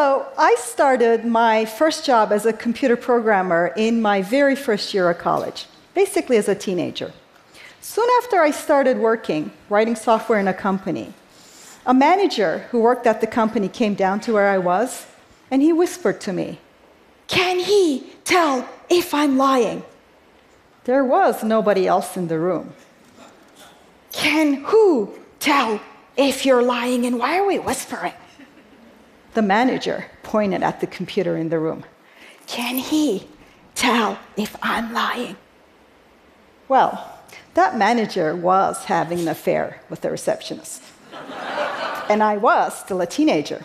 So I started my first job as a computer programmer in my very first year of college, basically as a teenager. Soon after I started working, writing software in a company, a manager who worked at the company came down to where I was and he whispered to me, Can he tell if I'm lying? There was nobody else in the room. Can who tell if you're lying and why are we whispering? The manager pointed at the computer in the room. Can he tell if I'm lying? Well, that manager was having an affair with the receptionist. and I was still a teenager.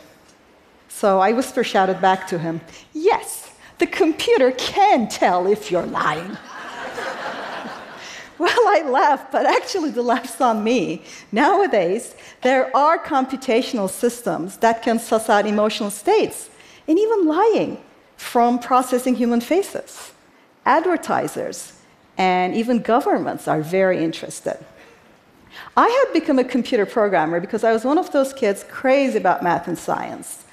So I whisper shouted back to him, Yes, the computer can tell if you're lying. well, I laughed, but actually the laugh's on me. Nowadays, there are computational systems that can suss out emotional states and even lying from processing human faces. Advertisers and even governments are very interested. I had become a computer programmer because I was one of those kids crazy about math and science.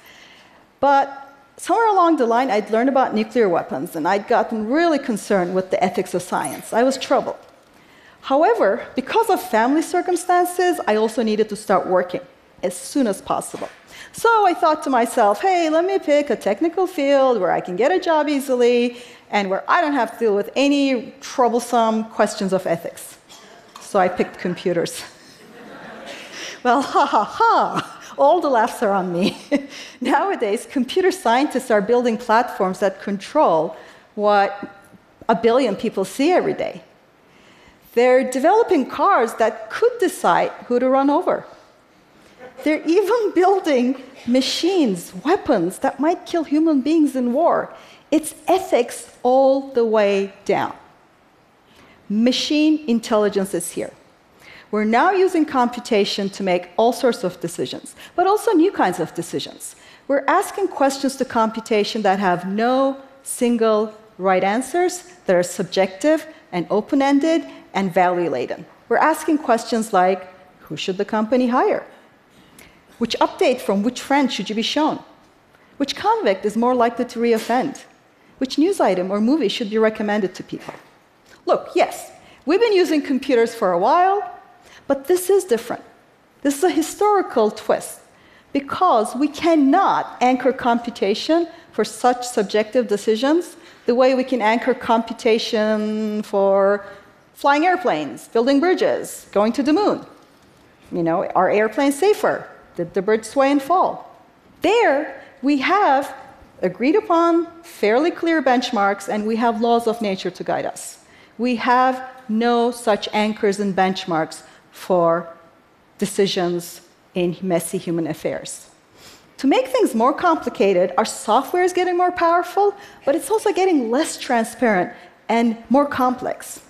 But somewhere along the line, I'd learned about nuclear weapons and I'd gotten really concerned with the ethics of science. I was troubled. However, because of family circumstances, I also needed to start working as soon as possible. So I thought to myself, hey, let me pick a technical field where I can get a job easily and where I don't have to deal with any troublesome questions of ethics. So I picked computers. well, ha ha ha, all the laughs are on me. Nowadays, computer scientists are building platforms that control what a billion people see every day. They're developing cars that could decide who to run over. They're even building machines, weapons that might kill human beings in war. It's ethics all the way down. Machine intelligence is here. We're now using computation to make all sorts of decisions, but also new kinds of decisions. We're asking questions to computation that have no single right answers, that are subjective and open ended and value laden. We're asking questions like who should the company hire? Which update from which friend should you be shown? Which convict is more likely to reoffend? which news item or movie should be recommended to people. Look, yes, we've been using computers for a while, but this is different. This is a historical twist because we cannot anchor computation for such subjective decisions the way we can anchor computation for flying airplanes, building bridges, going to the moon. You know, are airplanes safer? Did the birds sway and fall? There, we have agreed upon, fairly clear benchmarks, and we have laws of nature to guide us. We have no such anchors and benchmarks for decisions in messy human affairs. To make things more complicated, our software is getting more powerful, but it's also getting less transparent and more complex.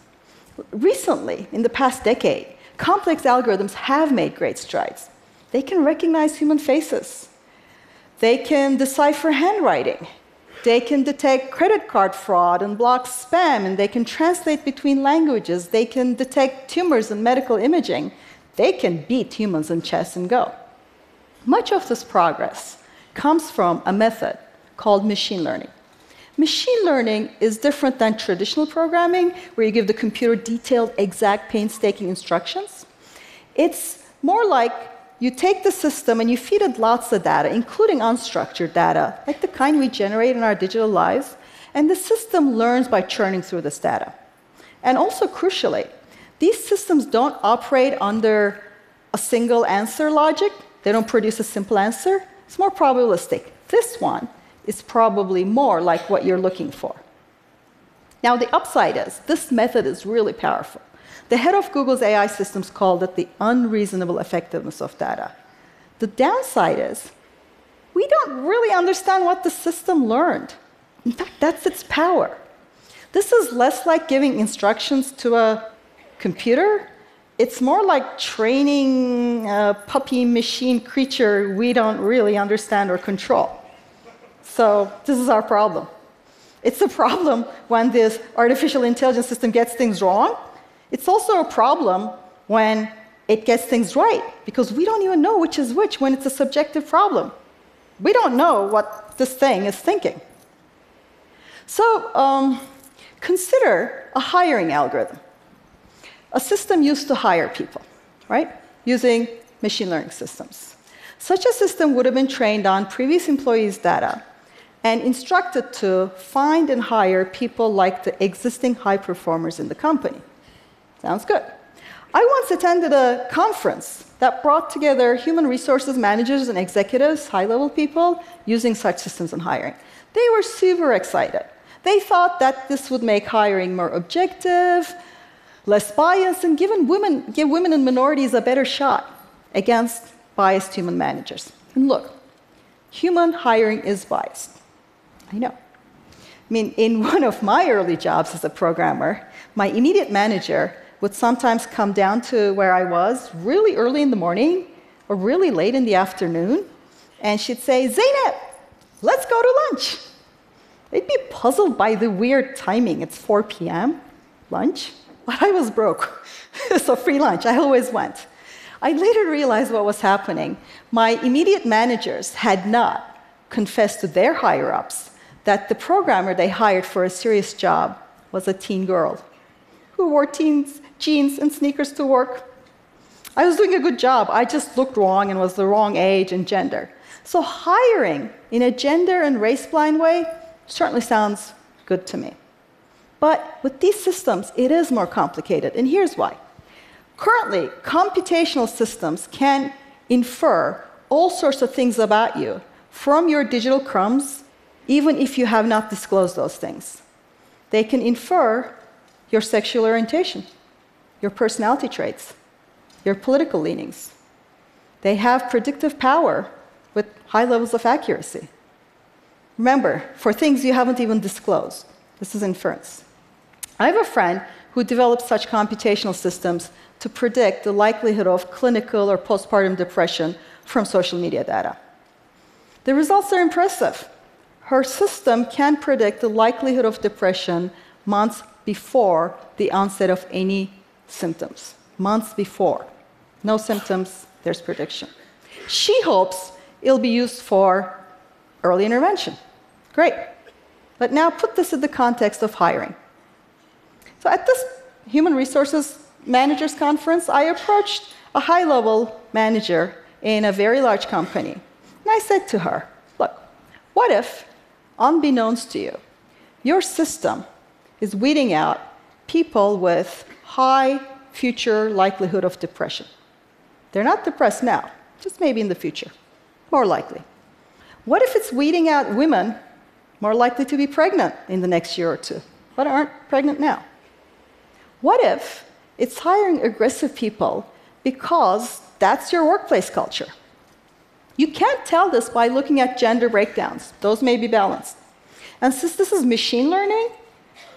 Recently, in the past decade, complex algorithms have made great strides. They can recognize human faces, they can decipher handwriting. They can detect credit card fraud and block spam, and they can translate between languages. They can detect tumors in medical imaging. They can beat humans in chess and Go. Much of this progress comes from a method called machine learning. Machine learning is different than traditional programming, where you give the computer detailed, exact, painstaking instructions. It's more like you take the system and you feed it lots of data, including unstructured data, like the kind we generate in our digital lives, and the system learns by churning through this data. And also, crucially, these systems don't operate under a single answer logic, they don't produce a simple answer. It's more probabilistic. This one is probably more like what you're looking for. Now, the upside is this method is really powerful. The head of Google's AI systems called it the unreasonable effectiveness of data. The downside is we don't really understand what the system learned. In fact, that's its power. This is less like giving instructions to a computer. It's more like training a puppy machine creature we don't really understand or control. So, this is our problem. It's a problem when this artificial intelligence system gets things wrong it's also a problem when it gets things right, because we don't even know which is which when it's a subjective problem. We don't know what this thing is thinking. So um, consider a hiring algorithm. A system used to hire people, right? Using machine learning systems. Such a system would have been trained on previous employees' data and instructed to find and hire people like the existing high performers in the company. Sounds good. I once attended a conference that brought together human resources managers and executives, high level people, using such systems in hiring. They were super excited. They thought that this would make hiring more objective, less biased, and women, give women and minorities a better shot against biased human managers. And look, human hiring is biased. I know. I mean, in one of my early jobs as a programmer, my immediate manager would sometimes come down to where I was really early in the morning or really late in the afternoon, and she'd say, Zeynep, let's go to lunch. They'd be puzzled by the weird timing. It's 4 p.m., lunch. But I was broke, so free lunch. I always went. I later realized what was happening. My immediate managers had not confessed to their higher ups that the programmer they hired for a serious job was a teen girl who wore teens jeans and sneakers to work. I was doing a good job. I just looked wrong and was the wrong age and gender. So hiring in a gender and race blind way certainly sounds good to me. But with these systems, it is more complicated, and here's why. Currently, computational systems can infer all sorts of things about you from your digital crumbs, even if you have not disclosed those things. They can infer your sexual orientation your personality traits, your political leanings. They have predictive power with high levels of accuracy. Remember, for things you haven't even disclosed, this is inference. I have a friend who developed such computational systems to predict the likelihood of clinical or postpartum depression from social media data. The results are impressive. Her system can predict the likelihood of depression months before the onset of any symptoms months before. No symptoms, there's prediction. She hopes it'll be used for early intervention. Great. But now put this in the context of hiring. So at this human resources managers conference, I approached a high level manager in a very large company. And I said to her, Look, what if, unbeknownst to you, your system is weeding out people with high future likelihood of depression. They're not depressed now, just maybe in the future, more likely. What if it's weeding out women more likely to be pregnant in the next year or two, but aren't pregnant now? What if it's hiring aggressive people because that's your workplace culture? You can't tell this by looking at gender breakdowns, those may be balanced. And since this is machine learning,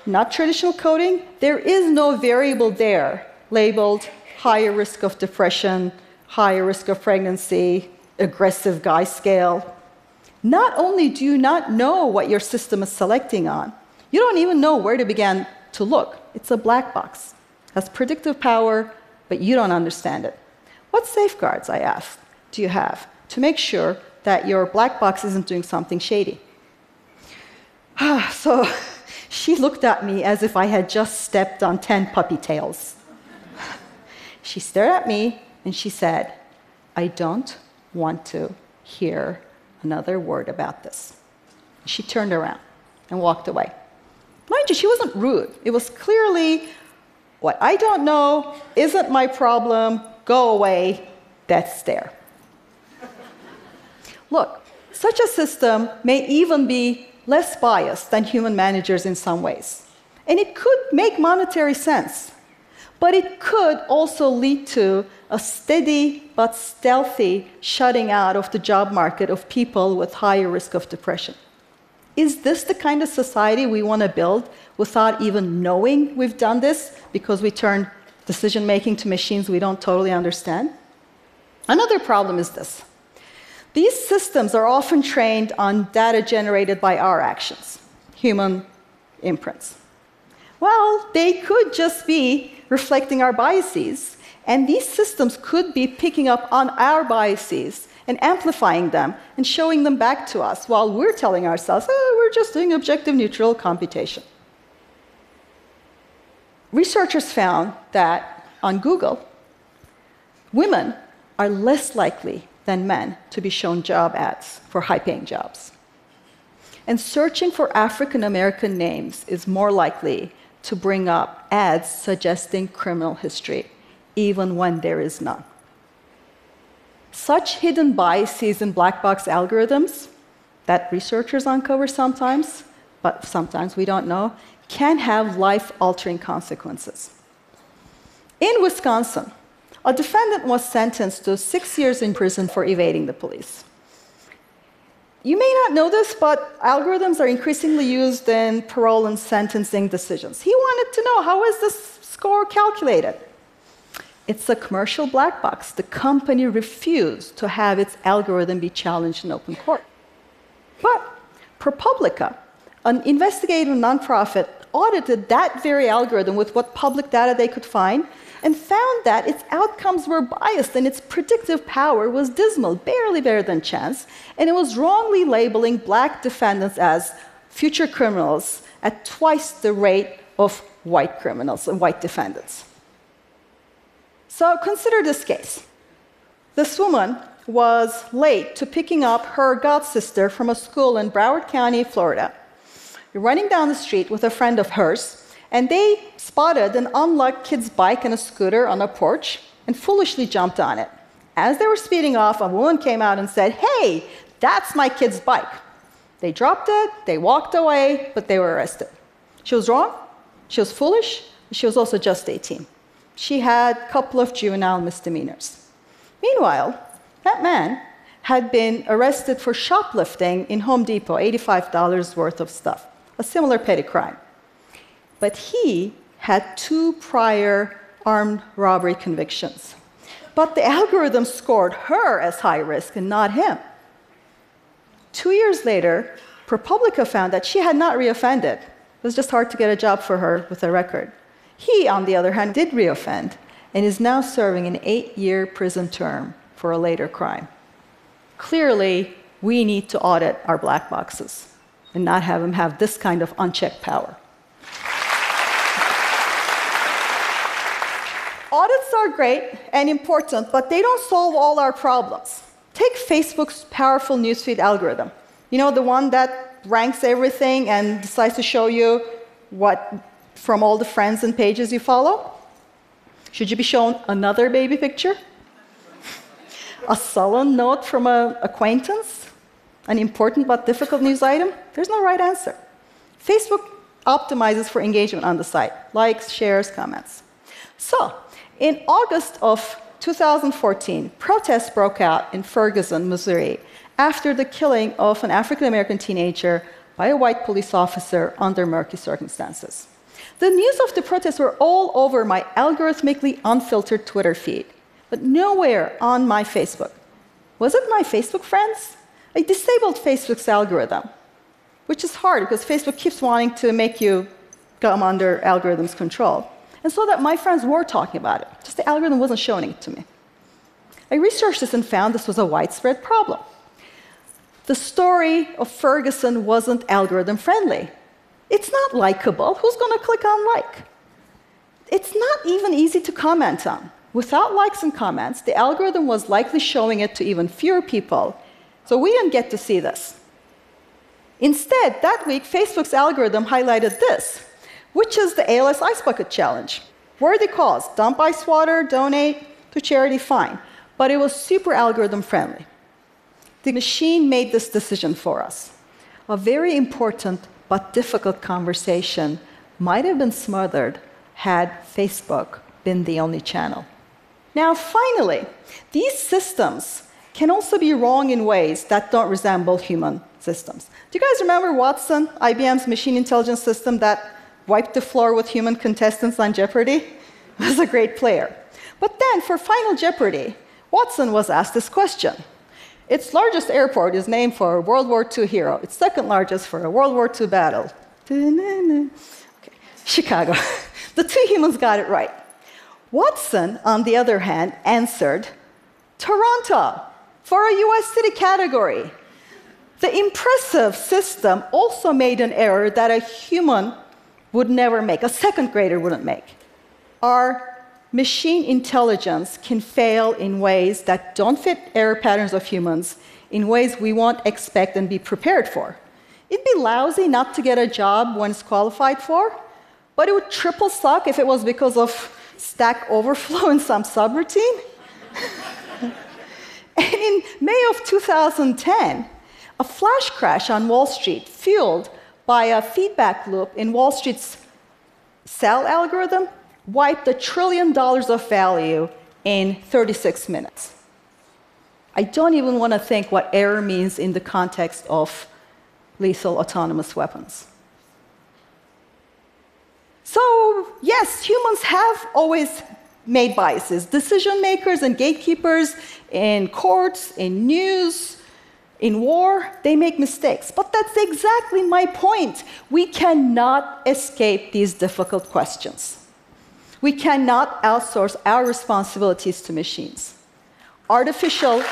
not traditional coding, there is no variable there labeled higher risk of depression, higher risk of pregnancy, aggressive guy scale. Not only do you not know what your system is selecting on, you don't even know where to begin to look. It's a black box. It has predictive power, but you don't understand it. What safeguards, I asked, do you have to make sure that your black box isn't doing something shady? Ah, so she looked at me as if I had just stepped on 10 puppy tails. she stared at me and she said, I don't want to hear another word about this. She turned around and walked away. Mind you, she wasn't rude. It was clearly, what I don't know isn't my problem, go away, death stare. Look, such a system may even be less biased than human managers in some ways. And it could make monetary sense, but it could also lead to a steady but stealthy shutting out of the job market of people with higher risk of depression. Is this the kind of society we want to build without even knowing we've done this because we turn decision making to machines we don't totally understand? Another problem is this these systems are often trained on data generated by our actions, human imprints. Well, they could just be reflecting our biases, And these systems could be picking up on our biases and amplifying them and showing them back to us while we're telling ourselves, oh, we're just doing objective neutral computation. Researchers found that on Google, women are less likely than men to be shown job ads for high paying jobs. And searching for African American names is more likely to bring up ads suggesting criminal history, even when there is none. Such hidden biases in black box algorithms that researchers uncover sometimes, but sometimes we don't know, can have life altering consequences. In Wisconsin, a defendant was sentenced to six years in prison for evading the police. You may not know this, but algorithms are increasingly used in parole and sentencing decisions. He wanted to know how is this score calculated? It's a commercial black box. The company refused to have its algorithm be challenged in open court. But ProPublica, an investigative nonprofit, audited that very algorithm with what public data they could find and found that its outcomes were biased and its predictive power was dismal, barely better than chance, and it was wrongly labeling black defendants as future criminals at twice the rate of white criminals and white defendants. So consider this case. This woman was late to picking up her god sister from a school in Broward County, Florida. Running down the street with a friend of hers, and they spotted an unlocked kid's bike and a scooter on a porch and foolishly jumped on it. As they were speeding off, a woman came out and said, Hey, that's my kid's bike. They dropped it, they walked away, but they were arrested. She was wrong, she was foolish, she was also just 18. She had a couple of juvenile misdemeanors. Meanwhile, that man had been arrested for shoplifting in Home Depot, $85 worth of stuff, a similar petty crime. But he had two prior armed robbery convictions. But the algorithm scored her as high risk and not him. Two years later, ProPublica found that she had not reoffended. It was just hard to get a job for her with a record. He, on the other hand, did reoffend and is now serving an eight year prison term for a later crime. Clearly, we need to audit our black boxes and not have them have this kind of unchecked power. Audits are great and important, but they don't solve all our problems. Take Facebook's powerful newsfeed algorithm. You know, the one that ranks everything and decides to show you what from all the friends and pages you follow? Should you be shown another baby picture? A sullen note from an acquaintance? An important but difficult news item? There's no right answer. Facebook optimizes for engagement on the site likes, shares, comments. So, in August of 2014, protests broke out in Ferguson, Missouri, after the killing of an African American teenager by a white police officer under murky circumstances. The news of the protests were all over my algorithmically unfiltered Twitter feed, but nowhere on my Facebook. Was it my Facebook friends? I disabled Facebook's algorithm, which is hard because Facebook keeps wanting to make you come under algorithm's control and so that my friends were talking about it, just the algorithm wasn't showing it to me. I researched this and found this was a widespread problem. The story of Ferguson wasn't algorithm friendly. It's not likable. Who's going to click on like? It's not even easy to comment on. Without likes and comments, the algorithm was likely showing it to even fewer people. So we didn't get to see this. Instead, that week, Facebook's algorithm highlighted this which is the ALS Ice Bucket Challenge. Worthy cause, dump ice water, donate to charity, fine. But it was super algorithm friendly. The machine made this decision for us. A very important but difficult conversation might have been smothered had Facebook been the only channel. Now, finally, these systems can also be wrong in ways that don't resemble human systems. Do you guys remember Watson, IBM's machine intelligence system that wiped the floor with human contestants on Jeopardy, was a great player. But then, for Final Jeopardy, Watson was asked this question. Its largest airport is named for a World War II hero. Its second largest for a World War II battle. Okay. Chicago. the two humans got it right. Watson, on the other hand, answered Toronto for a US city category. The impressive system also made an error that a human would never make, a second grader wouldn't make. Our machine intelligence can fail in ways that don't fit error patterns of humans, in ways we won't expect and be prepared for. It'd be lousy not to get a job when it's qualified for, but it would triple suck if it was because of Stack Overflow in some subroutine. in May of 2010, a flash crash on Wall Street, fueled by a feedback loop in Wall Street's sell algorithm, wiped a trillion dollars of value in 36 minutes. I don't even want to think what error means in the context of lethal autonomous weapons. So, yes, humans have always made biases. Decision makers and gatekeepers in courts, in news, in war, they make mistakes. But that's exactly my point. We cannot escape these difficult questions. We cannot outsource our responsibilities to machines. Artificial.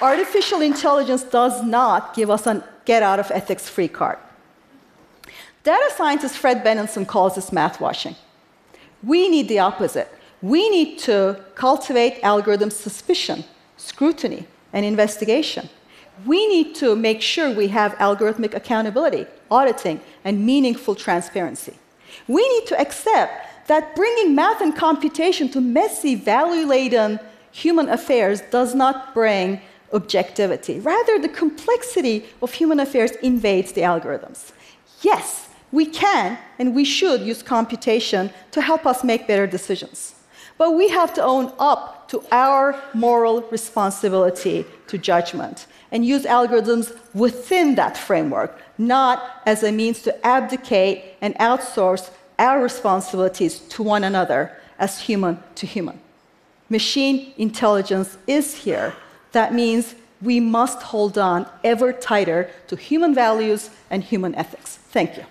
Artificial intelligence does not give us a get out of ethics free card. Data scientist Fred Benenson calls this math washing. We need the opposite we need to cultivate algorithm suspicion, scrutiny, and investigation. We need to make sure we have algorithmic accountability, auditing, and meaningful transparency. We need to accept that bringing math and computation to messy, value laden human affairs does not bring objectivity. Rather, the complexity of human affairs invades the algorithms. Yes, we can and we should use computation to help us make better decisions. But we have to own up to our moral responsibility to judgment and use algorithms within that framework, not as a means to abdicate and outsource our responsibilities to one another as human to human. Machine intelligence is here. That means we must hold on ever tighter to human values and human ethics. Thank you.